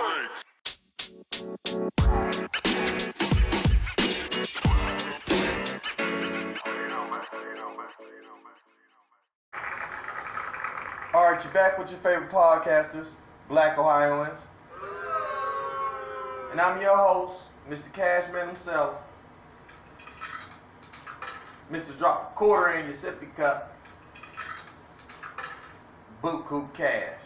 All right, you're back with your favorite podcasters, Black Ohioans. And I'm your host, Mr. Cashman himself. Mr. Drop a quarter in your sippy cup. Coop Cash.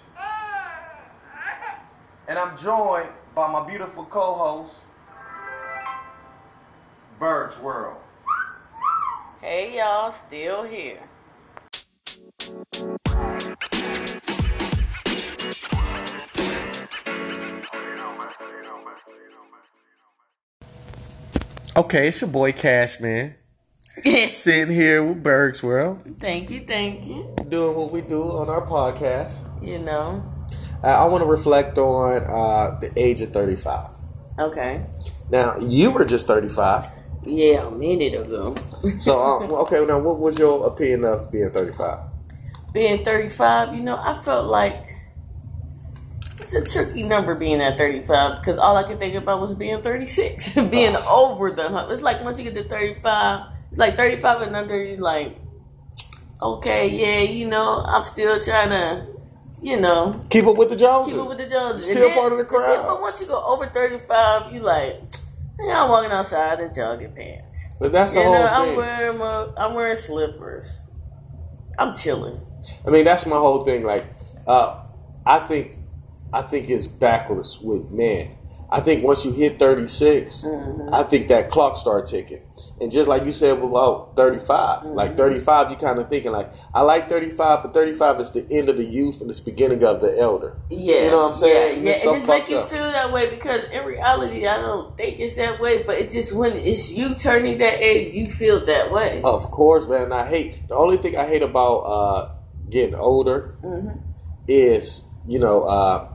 And I'm joined by my beautiful co-host, Bird's World. Hey y'all, still here. Okay, it's your boy Cashman. Sitting here with Berg's World, thank you, thank you. doing what we do on our podcast. You know. I, want to reflect on uh, the age of 35. Okay. Now, you were just 35. Yeah, a minute ago. So, um, okay, now what was your opinion of being 35? being 35, you know, I felt like it's a tricky number being at 35 because all I could think about was being 36, being over the hump. It's like once you get to 35, it's like 35 and under, you like, okay, yeah, you know, I'm still trying to, you know, Keep up with the Joneses. keep up with the Joneses. Still And part of the and then- crowd. but once you go over 35, you like, yeah, I'm walking outside in jogging pants. But that's the You whole know, I'm thing. wearing my, I'm wearing slippers. I'm chilling. I mean, that's my whole thing. Like, uh, I think, I think it's backwards with men. I think once you hit 36, Mm-hmm. I think that clock start ticking. And just like you said about 35, Mm-hmm. like 35, you kind of thinking like, I like 35, but 35 is the end of the youth and it's beginning of the elder. Yeah, You know what I'm saying? Yeah, yeah. it just make you up. feel that way because in reality, I don't think it's that way. But it just when it's you turning that age, you feel that way. Of course, man. I hate the only thing I hate about uh, getting older Mm-hmm. is you know uh,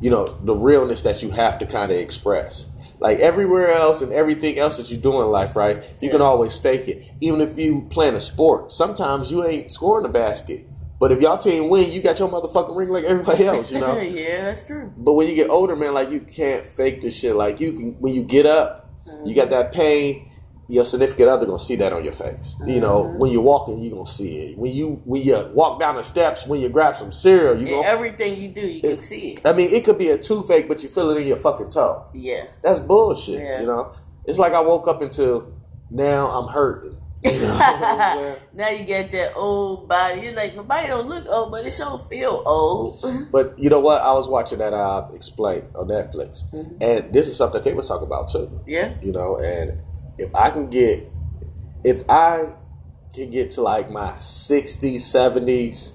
you know the realness that you have to kind of express. Like everywhere else and everything else that you do in life, right? You can always fake it. Even if you playing a sport, sometimes you ain't scoring the basket. But if y'all team win, you got your motherfucking ring like everybody else, you know. yeah, that's true. But when you get older, man, like you can't fake this shit. Like you can when you get up, you got that pain. Your significant other gonna see that on your face. You know, when you're walking, you gonna see it. When you when you walk down the steps, when you grab some cereal, you gonna. everything you do, you can see it. I mean, it could be a toothache, but you feel it in your fucking toe. Yeah, That's bullshit. Yeah. You know, it's like I woke up into now I'm hurting. You know what I'm saying? now you get that old body. You're like, my body don't look old, but it sure feel old. But you know what? I was watching that uh, explain on Netflix, and this is something that they was talking about too. yeah, you know and if i can get if i can get to like my 60s 70s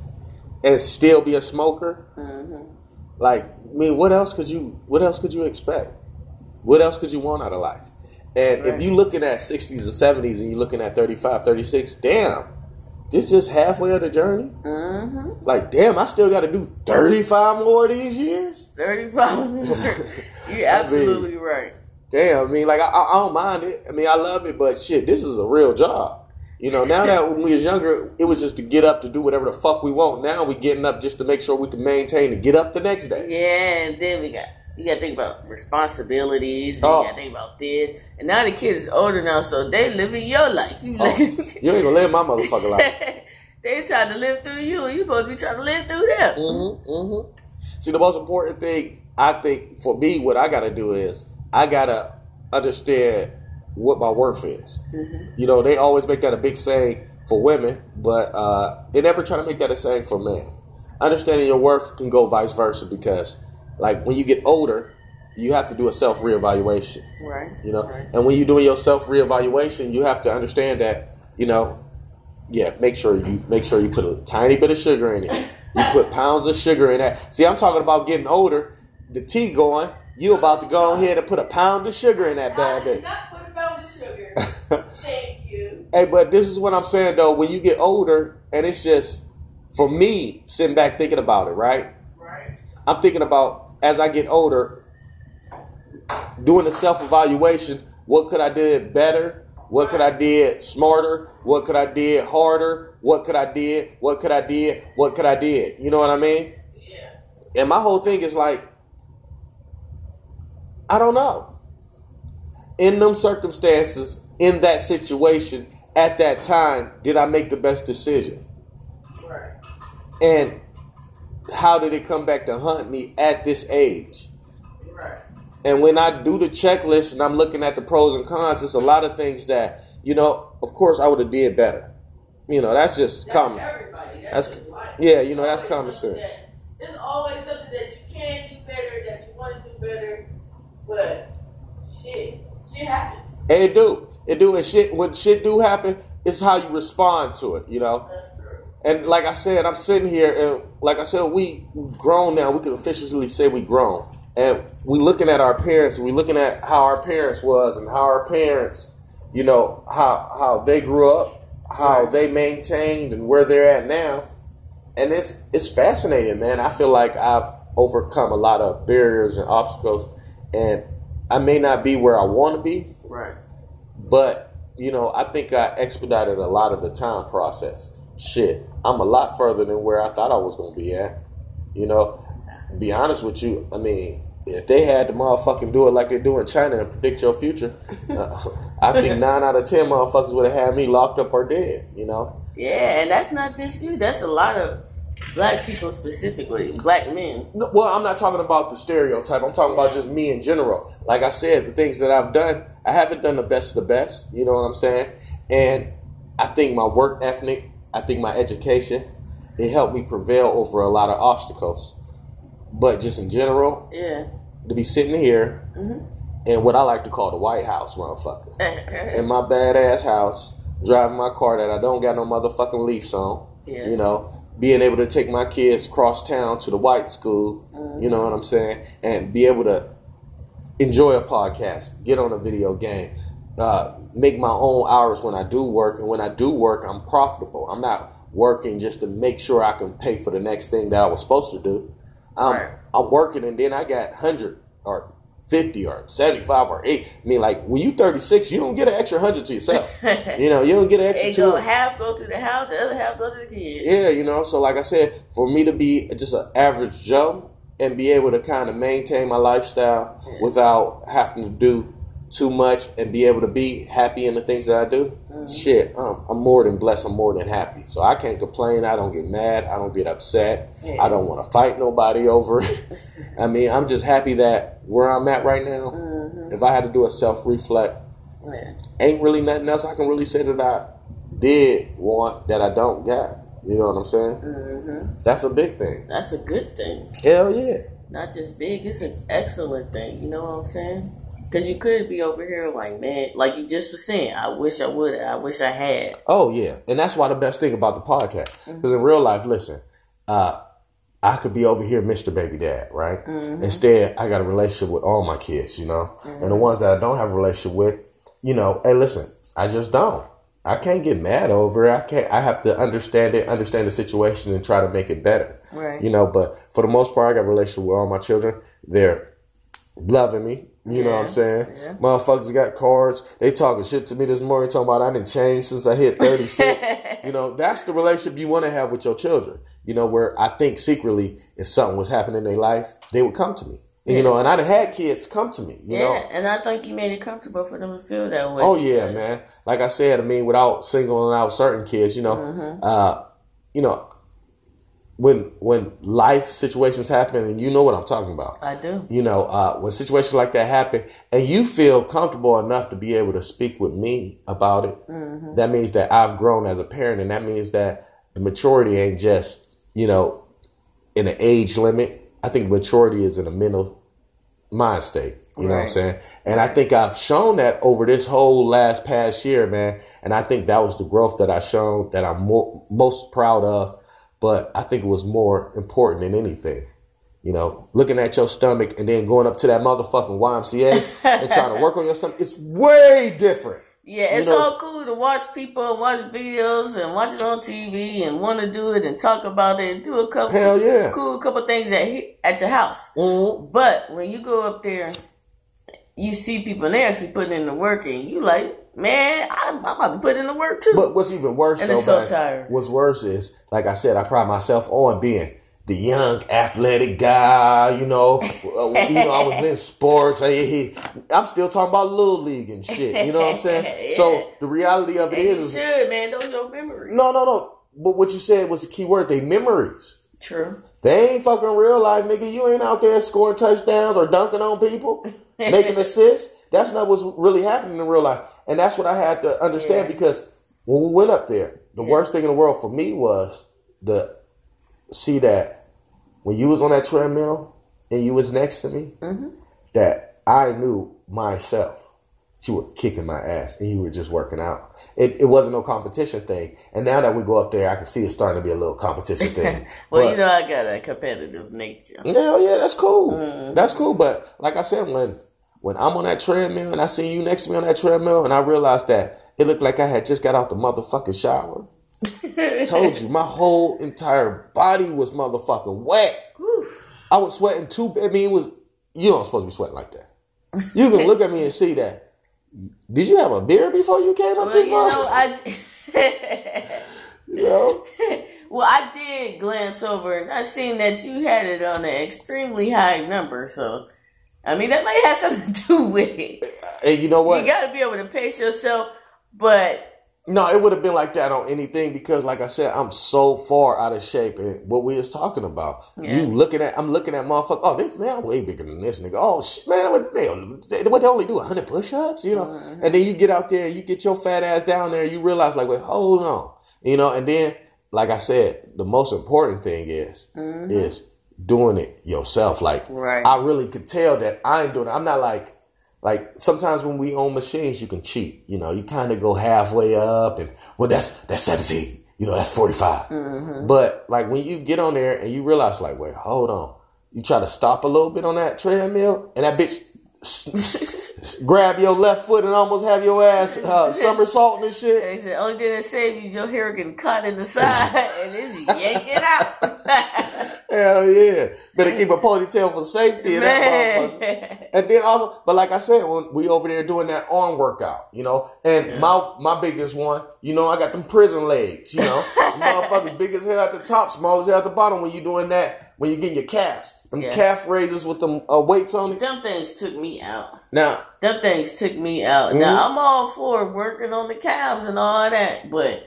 and still be a smoker like i mean what else could you what else could you expect what else could you want out of life and if you're looking at 60s or 70s and you're looking at 35 36 damn this just halfway of the journey mm-hmm. like damn i still got to do 35 more of these years thirty-five. You're absolutely right. Damn, I mean, like I, I don't mind it. I mean, I love it, but shit, this is a real job. You know, now that when we was younger, it was just to get up to do whatever the fuck we want. Now we getting up just to make sure we can maintain to get up the next day. Yeah, and then we got you got to think about responsibilities. Oh. You got to think about this. And now the kids is older now, so they living your life. You Oh, you ain't gonna live my motherfucking life. they trying to live through you, and you supposed to be trying to live through them. Mm-hmm, mm-hmm. See, the most important thing I think for me, what I gotta do is I gotta understand what my worth is. You know, they always make that a big saying for women, but uh, they never try to make that a saying for men. Understanding your worth can go vice versa because, like, when you get older, you have to do a self reevaluation. Right. You know, Right. and when you're doing your self reevaluation, you have to understand that you know, yeah, make sure you make sure you put a tiny bit of sugar in it. You put pounds of sugar in that. See, I'm talking about getting older. The tea going. You about to go ahead and put a pound of sugar in that bad bitch. not put a pound of sugar. Thank you. Hey, but this is what I'm saying though. When you get older, and it's just for me sitting back thinking about it, right? Right. I'm thinking about as I get older, doing a self evaluation. What could I did better? What could I did smarter? What could I did harder? What could I did? What could I did? What could I did? You know what I mean? Yeah. And my whole thing is like, I don't know. In them circumstances, in that situation, at that time, did I make the best decision? Right. And how did it come back to hunt me at this age? Right. And when I do the checklist and I'm looking at the pros and cons, it's a lot of things that, you know, of course I would have did better. You know, that's just That's common. That's- That's, yeah, you know, that's common sense. that- There's always something that you can do better, that you want to do better, but shit, shit happens. And it do. It do. And shit, when shit do happen, it's how you respond to it, you know? That's true. And like I said, I'm sitting here, and like I said, we grown now. We can officially say we grown, and we looking at our parents. We looking at how our parents was, and how our parents, you know, how how they grew up, how Right. they maintained, and where they're at now. And it's it's fascinating, man. I feel like I've overcome a lot of barriers and obstacles, and I may not be where I want to be, Right. but you know, I think I expedited a lot of the time process. Shit, I'm a lot further than where I thought I was gonna be at. You know, be honest with you. I mean, if they had to motherfucking do it like they do in China and predict your future, uh, I think nine out of ten motherfuckers would have had me locked up or dead. You know, Yeah, and that's not just you. That's a lot of black people specifically, black men. No, well, I'm not talking about the stereotype. I'm talking about just me in general. Like I said, the things that I've done, I haven't done the best of the best. You know what I'm saying? And I think my work ethic, I think my education, it helped me prevail over a lot of obstacles. But just in general, Yeah. to be sitting here mm-hmm. in what I like to call the White House, motherfucker, in my badass house, driving my car that I don't got no motherfucking lease on. Yeah. You know, being able to take my kids cross town to the white school. You know what I'm saying, and be able to enjoy a podcast, get on a video game, uh, make my own hours when I do work, and when I do work, I'm profitable. I'm not working just to make sure I can pay for the next thing that I was supposed to do. I'm, Right. I'm working, and then I got hundred or. 50 or 75 or 8. I mean, like, when you 36, you don't get an extra 100 to yourself. you know, you don't get an extra It two. half go to the house, the other half go to the kids. Yeah, you know, so like I said, for me to be just an average Joe and be able to kind of maintain my lifestyle without having to do too much and be able to be happy in the things that I do, shit, um, I'm more than blessed. I'm more than happy. So I can't complain. I don't get mad. I don't get upset. Yeah. I don't want to fight nobody over it. I mean, I'm just happy that where I'm at right now, if I had to do a self reflect, Yeah. ain't really nothing else I can really say that I did want that I don't got. You know what I'm saying? hmm That's a big thing. That's a good thing. Hell yeah. Not just big, it's an excellent thing. You know what I'm saying? Because you could be over here like, man, like you just was saying, I wish I would, I wish I had. Oh yeah, and that's why the best thing about the podcast, mm-hmm. because in real life, listen, uh, I could be over here, Mr. Baby Dad, right? Mm-hmm. Instead, I got a relationship with all my kids, you know, mm-hmm. and the ones that I don't have a relationship with, you know, hey, listen, I just don't. I can't get mad over it. I can't. I have to understand it, understand the situation, and try to make it better. Right. You know, but for the most part, I got a relationship with all my children. They're loving me. You know what I'm saying? yeah. Motherfuckers got cars. They talking shit to me this morning, talking about I didn't change since I hit 36. you know, that's the relationship you want to have with your children. You know, where I think secretly, if something was happening in their life, they would come to me. And, You know, and I done had kids come to me. You yeah, know, and I think you made it comfortable for them to feel that way. Oh yeah, man. Like I said, I mean, without singling out certain kids, you know, Mm-hmm. uh, you know, when when life situations happen, and you know what I'm talking about. I do. You know, uh, when situations like that happen, and you feel comfortable enough to be able to speak with me about it, Mm-hmm. that means that I've grown as a parent, and that means that the maturity ain't just you know in an age limit. I think maturity is in a mental mind state. You know what I'm saying? And I think I've shown that over this whole last past year, man. And I think that was the growth that I shown that I'm more, most proud of. But I think it was more important than anything. You know, looking at your stomach and then going up to that motherfucking YMCA and trying to work on your stomach, it's way different. Yeah, it's know- all cool to watch people watch videos and watch it on TV and want to do it and talk about it and do a couple Hell yeah. cool couple things at at your house. Mhm. But when you go up there, you see people and they actually putting in the work and you like, man, I'm, I'm about to put in the work too. But what's even worse, And though, it's so man, tired. what's worse is, like I said, I pride myself on being the young athletic guy, you know, uh, you know, I was in sports. I, I'm still talking about little league and shit. You know what I'm saying? Yeah. So the reality of it And is, is should, man. Those your memories. no, no, no. But what you said was the key word. They memories. True. They ain't fucking real life, nigga. You ain't out there scoring touchdowns or dunking on people, making assists. That's not what's really happening in real life. And that's what I had to understand Yeah. because when we went up there, the worst thing in the world for me was the see that when you was on that treadmill and you was next to me, that I knew myself that you were kicking my ass and you were just working out. It, it wasn't no competition thing. And now that we go up there, I can see it's starting to be a little competition thing. Well, But- you know, I got a competitive nature. Hell yeah, that's cool. Mm-hmm. That's cool. But like I said, when when I'm on that treadmill and I see you next to me on that treadmill and I realized that it looked like I had just got out the motherfucking shower. Told you, my whole entire body was motherfucking wet. I was sweating too. I mean, it was you don't supposed to be sweating like that. You can look at me and see that. Did you have a beer before you came up Well, this you know? I. You know? Well, I did glance over and I seen that you had it on an extremely high number. So, I mean, that might have something to do with it. And you know what? You got to be able to pace yourself, but No, it would have been like that on anything because, like I said, I'm so far out of shape. And what we was talking about, Yeah. you looking at, I'm looking at motherfucker. Oh, this man, I'm way bigger than this nigga. Oh shit, man, what they, what they only do 100 push-ups, you know? Mm-hmm. And then you get out there, and you get your fat ass down there, you realize like, wait, hold on, you know? And then, like I said, the most important thing is mm-hmm. is doing it yourself. Like, Right. I really could tell that I'm doing it. I'm not like like sometimes when we own machines, you can cheat. You know, you kind of go halfway up, and well, that's that's seventeen. You know, that's 45 But like when you get on there and you realize, like, wait, hold on. You try to stop a little bit on that treadmill, and that bitch grab your left foot and almost have your ass uh, somersaulting and shit. they said only thing that saved you your hair getting cut in the side and it's yanking out. Hell yeah! Better keep a ponytail for safety. in that And then also, but like I said, when we over there doing that arm workout, you know, and my my biggest one, you know, I got them prison legs, you know, motherfucker big as hell at the top, small as hell at the bottom. When you're doing that, when you're getting your calves, them Yeah. calf raises with them uh, weights on it. Them things took me out. Now, Them things took me out. Mm-hmm. Now I'm all for working on the calves and all that, but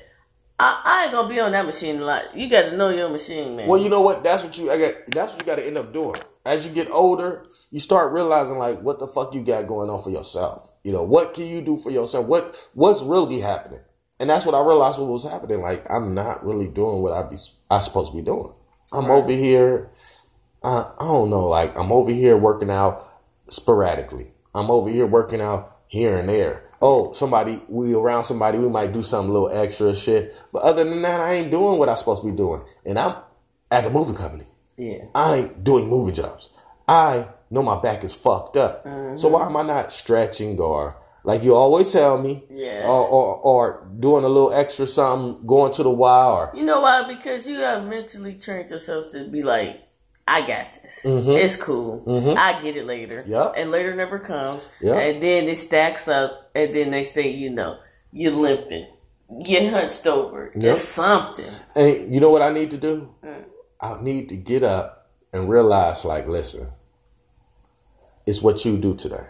I, I ain't gonna be on that machine a lot. You got to know your machine, man. well, you know what? That's what you. I got. That's what you got to end up doing. As you get older, you start realizing like what the fuck you got going on for yourself. You know, what can you do for yourself? What what's really happening? And that's what I realized what was happening. Like I'm not really doing what I be I supposed to be doing. I'm over here. Uh, I don't know. Like I'm over here working out sporadically. I'm over here working out here and there. Oh, somebody we around somebody we might do something a little extra shit. But other than that, I ain't doing what I supposed to be doing. And I'm at the movie company. yeah. I ain't doing movie jobs. I know my back is fucked up. So mm-hmm. why am I not stretching or like you always tell me, Yes. or, or or doing a little extra something, going to the Y or You know why? Because you have mentally trained yourself to be like, I got this. Mm-hmm. It's cool. Mm-hmm. I get it later. Yup. And later never comes. Yup. And then it stacks up. And then next thing you know, you're limping. You're hunched over. Yup. It's something. And you know what I need to do? Mm. I need to get up and realize, like, listen, it's what you do today,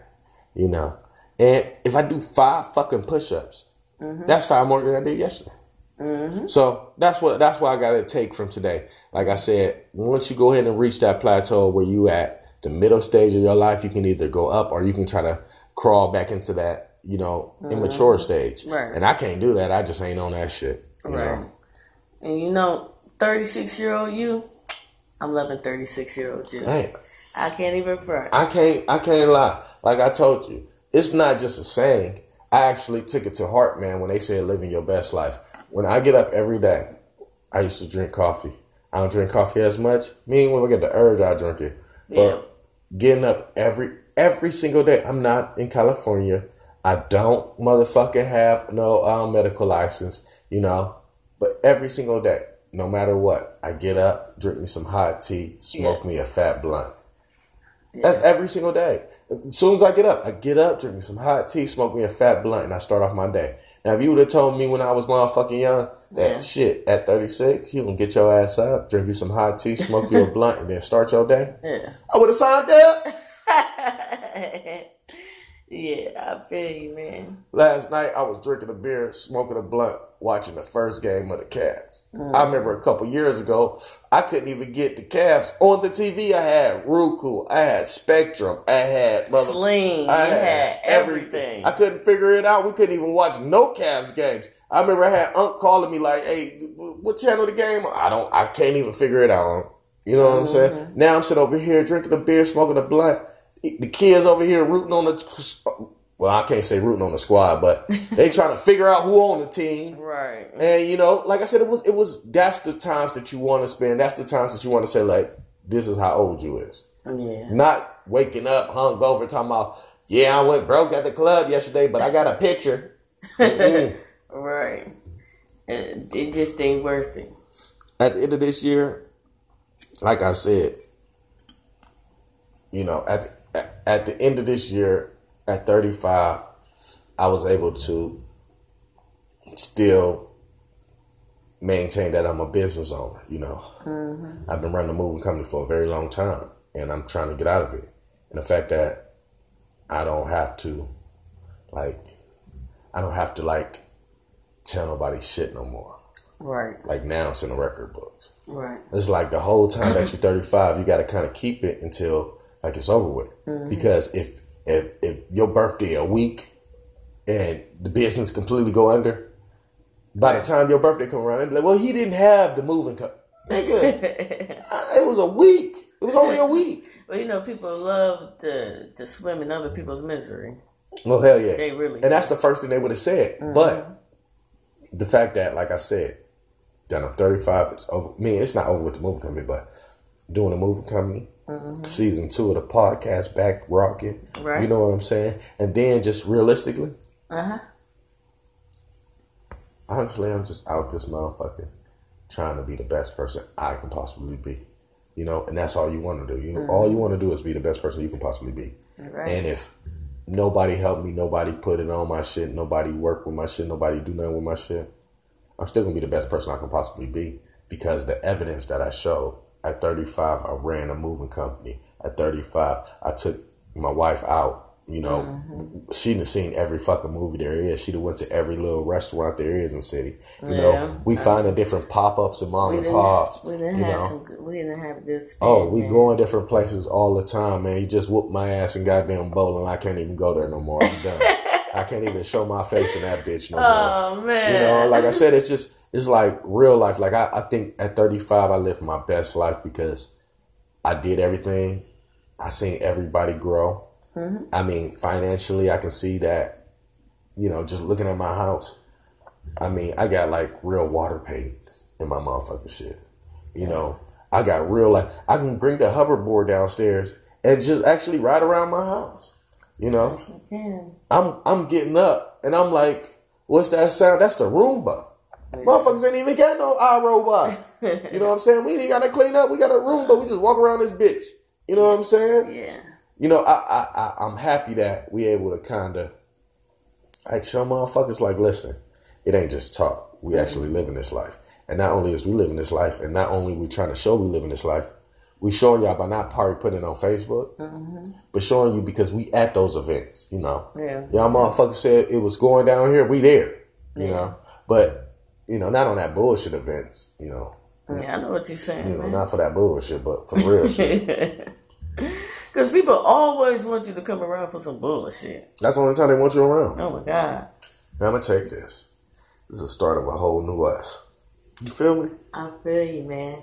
you know. And if I do five fucking push-ups, mm-hmm. that's five more than I did yesterday. Mm-hmm. So that's what that's what I got to take from today. Like I said, once you go ahead and reach that plateau where you at the middle stage of your life, you can either go up or you can try to crawl back into that, you know, immature mm-hmm. stage. Right. And I can't do that. I just ain't on that shit. Right. know? And you know, 36 year old you, I'm loving 36 year old you. Hey, I can't even front. I can't I can't lie. Like I told you, it's not just a saying. I actually took it to heart, man, when they said living your best life. When I get up every day, I used to drink coffee. I don't drink coffee as much. Me, when I get the urge, I drink it. Yeah. But getting up every every single day. I'm not in California. I don't motherfucking have no um, medical license, you know. But every single day, no matter what, I get up, drink me some hot tea, smoke Yeah. me a fat blunt. That's every single day. As soon as I get up, I get up, drink me some hot tea, smoke me a fat blunt, and I start off my day. Now, if you would have told me when I was motherfucking young that Yeah. shit at 36, you gonna get your ass up, drink you some hot tea, smoke you a blunt, and then start your day, Yeah. I would have signed up. yeah, I feel you, man. Last night, I was drinking a beer, smoking a blunt, watching the first game of the Cavs. I remember a couple years ago, I couldn't even get the Cavs on the TV. I had Roku, I had Spectrum, I had mother- Sling, I you had everything. I couldn't figure it out. We couldn't even watch no Cavs games. I remember I had Unc calling me like, "Hey, what channel the game?" I don't. I can't even figure it out. You know what I'm saying? Mm-hmm. Now I'm sitting over here drinking a beer, smoking a blunt. The kids over here rooting on the. Well, I can't say rooting on the squad, but they trying to figure out who on the team. Right. And you know, like I said, it was it was that's the times that you want to spend. That's the times that you want to say like, this is how old you is. Oh, yeah. Not waking up hungover talking about, yeah, I went broke at the club yesterday, but I got a picture. Right. It, it just ain't worth it. at the end of this year, like I said, you know, at at, at the end of this year, at 35, I was able to still maintain that I'm a business owner. You know, mm-hmm. I've been running a moving company for a very long time, and I'm trying to get out of it. And the fact that I don't have to, like, I don't have to like tell nobody shit no more. Right. Like now, it's in the record books. Right. It's like the whole time that you're 35, you got to kind of keep it until like it's over with. Mm-hmm. Because if if if your birthday a week and the business completely go under, by the time your birthday come around, they be like, "Well, he didn't have the moving cut, nigga. I- it was a week. It was only a week." Well, you know, people love to to swim in other people's misery. Well, hell yeah, They really and that's the first thing they would have said. Mm-hmm. But the fact that, like I said, that I'm 35, it's over. I mean, it's not over with the movie company, but doing a movie company, season two of the podcast, back rocking. Right. You know what I'm saying? And then just realistically, Uh huh. honestly, I'm just out this motherfucker trying to be the best person I can possibly be. You know, and that's all you want to do. You all you want to do is be the best person you can possibly be. Right. And if nobody helped me, nobody put it on my shit, nobody worked with my shit, nobody do nothing with my shit, I'm still gonna be the best person I can possibly be because the evidence that I showed at 35, I ran a moving company. At 35, I took my wife out. You know, mm-hmm. she'd have seen every fucking movie there is. She'd have went to every little restaurant there is in the city. You Yeah. know, we finding different pop ups and mom and pops. we didn't have know. some. We didn't have this. Oh, we going different places all the time, man. He just whooped my ass in goddamn bowling. I can't even go there no more. I'm done. I can't even show my face in that bitch no oh, more. Oh man. You know, like I said, it's just it's like real life. Like I, I think at 35, I lived my best life because I did everything. I seen everybody grow. Mm-hmm. I mean, financially, I can see that. You know, just looking at my house. I mean, I got like real water paintings in my motherfucking shit. You know, I got real like I can bring the hoverboard downstairs and just actually ride around my house. You know, Yes. I'm I'm getting up and I'm like, what's that sound? That's the Roomba. Motherfuckers ain't even got no iRobot. you know what I'm saying? We ain't got to clean up. We got a Roomba. We just walk around this bitch. You know what I'm saying? Yeah. You know, I I, I I'm happy that we able to kind of like show motherfuckers like, listen, it ain't just talk. We actually living this life. And not only is we living this life, and not only we trying to show we living this life, we showing y'all by not probably putting it on Facebook, mm-hmm. but showing you because we at those events, you know. Yeah. Y'all motherfuckers said it was going down here, we there, you know. But, you know, not on that bullshit events, you know. Yeah, I know what you're saying, You know, not for that bullshit, but for real shit. Because people always want you to come around for some bullshit. That's the only time they want you around. Oh my god. Now I'm gonna take this. This is the start of a whole new us. You feel me? I feel you, man.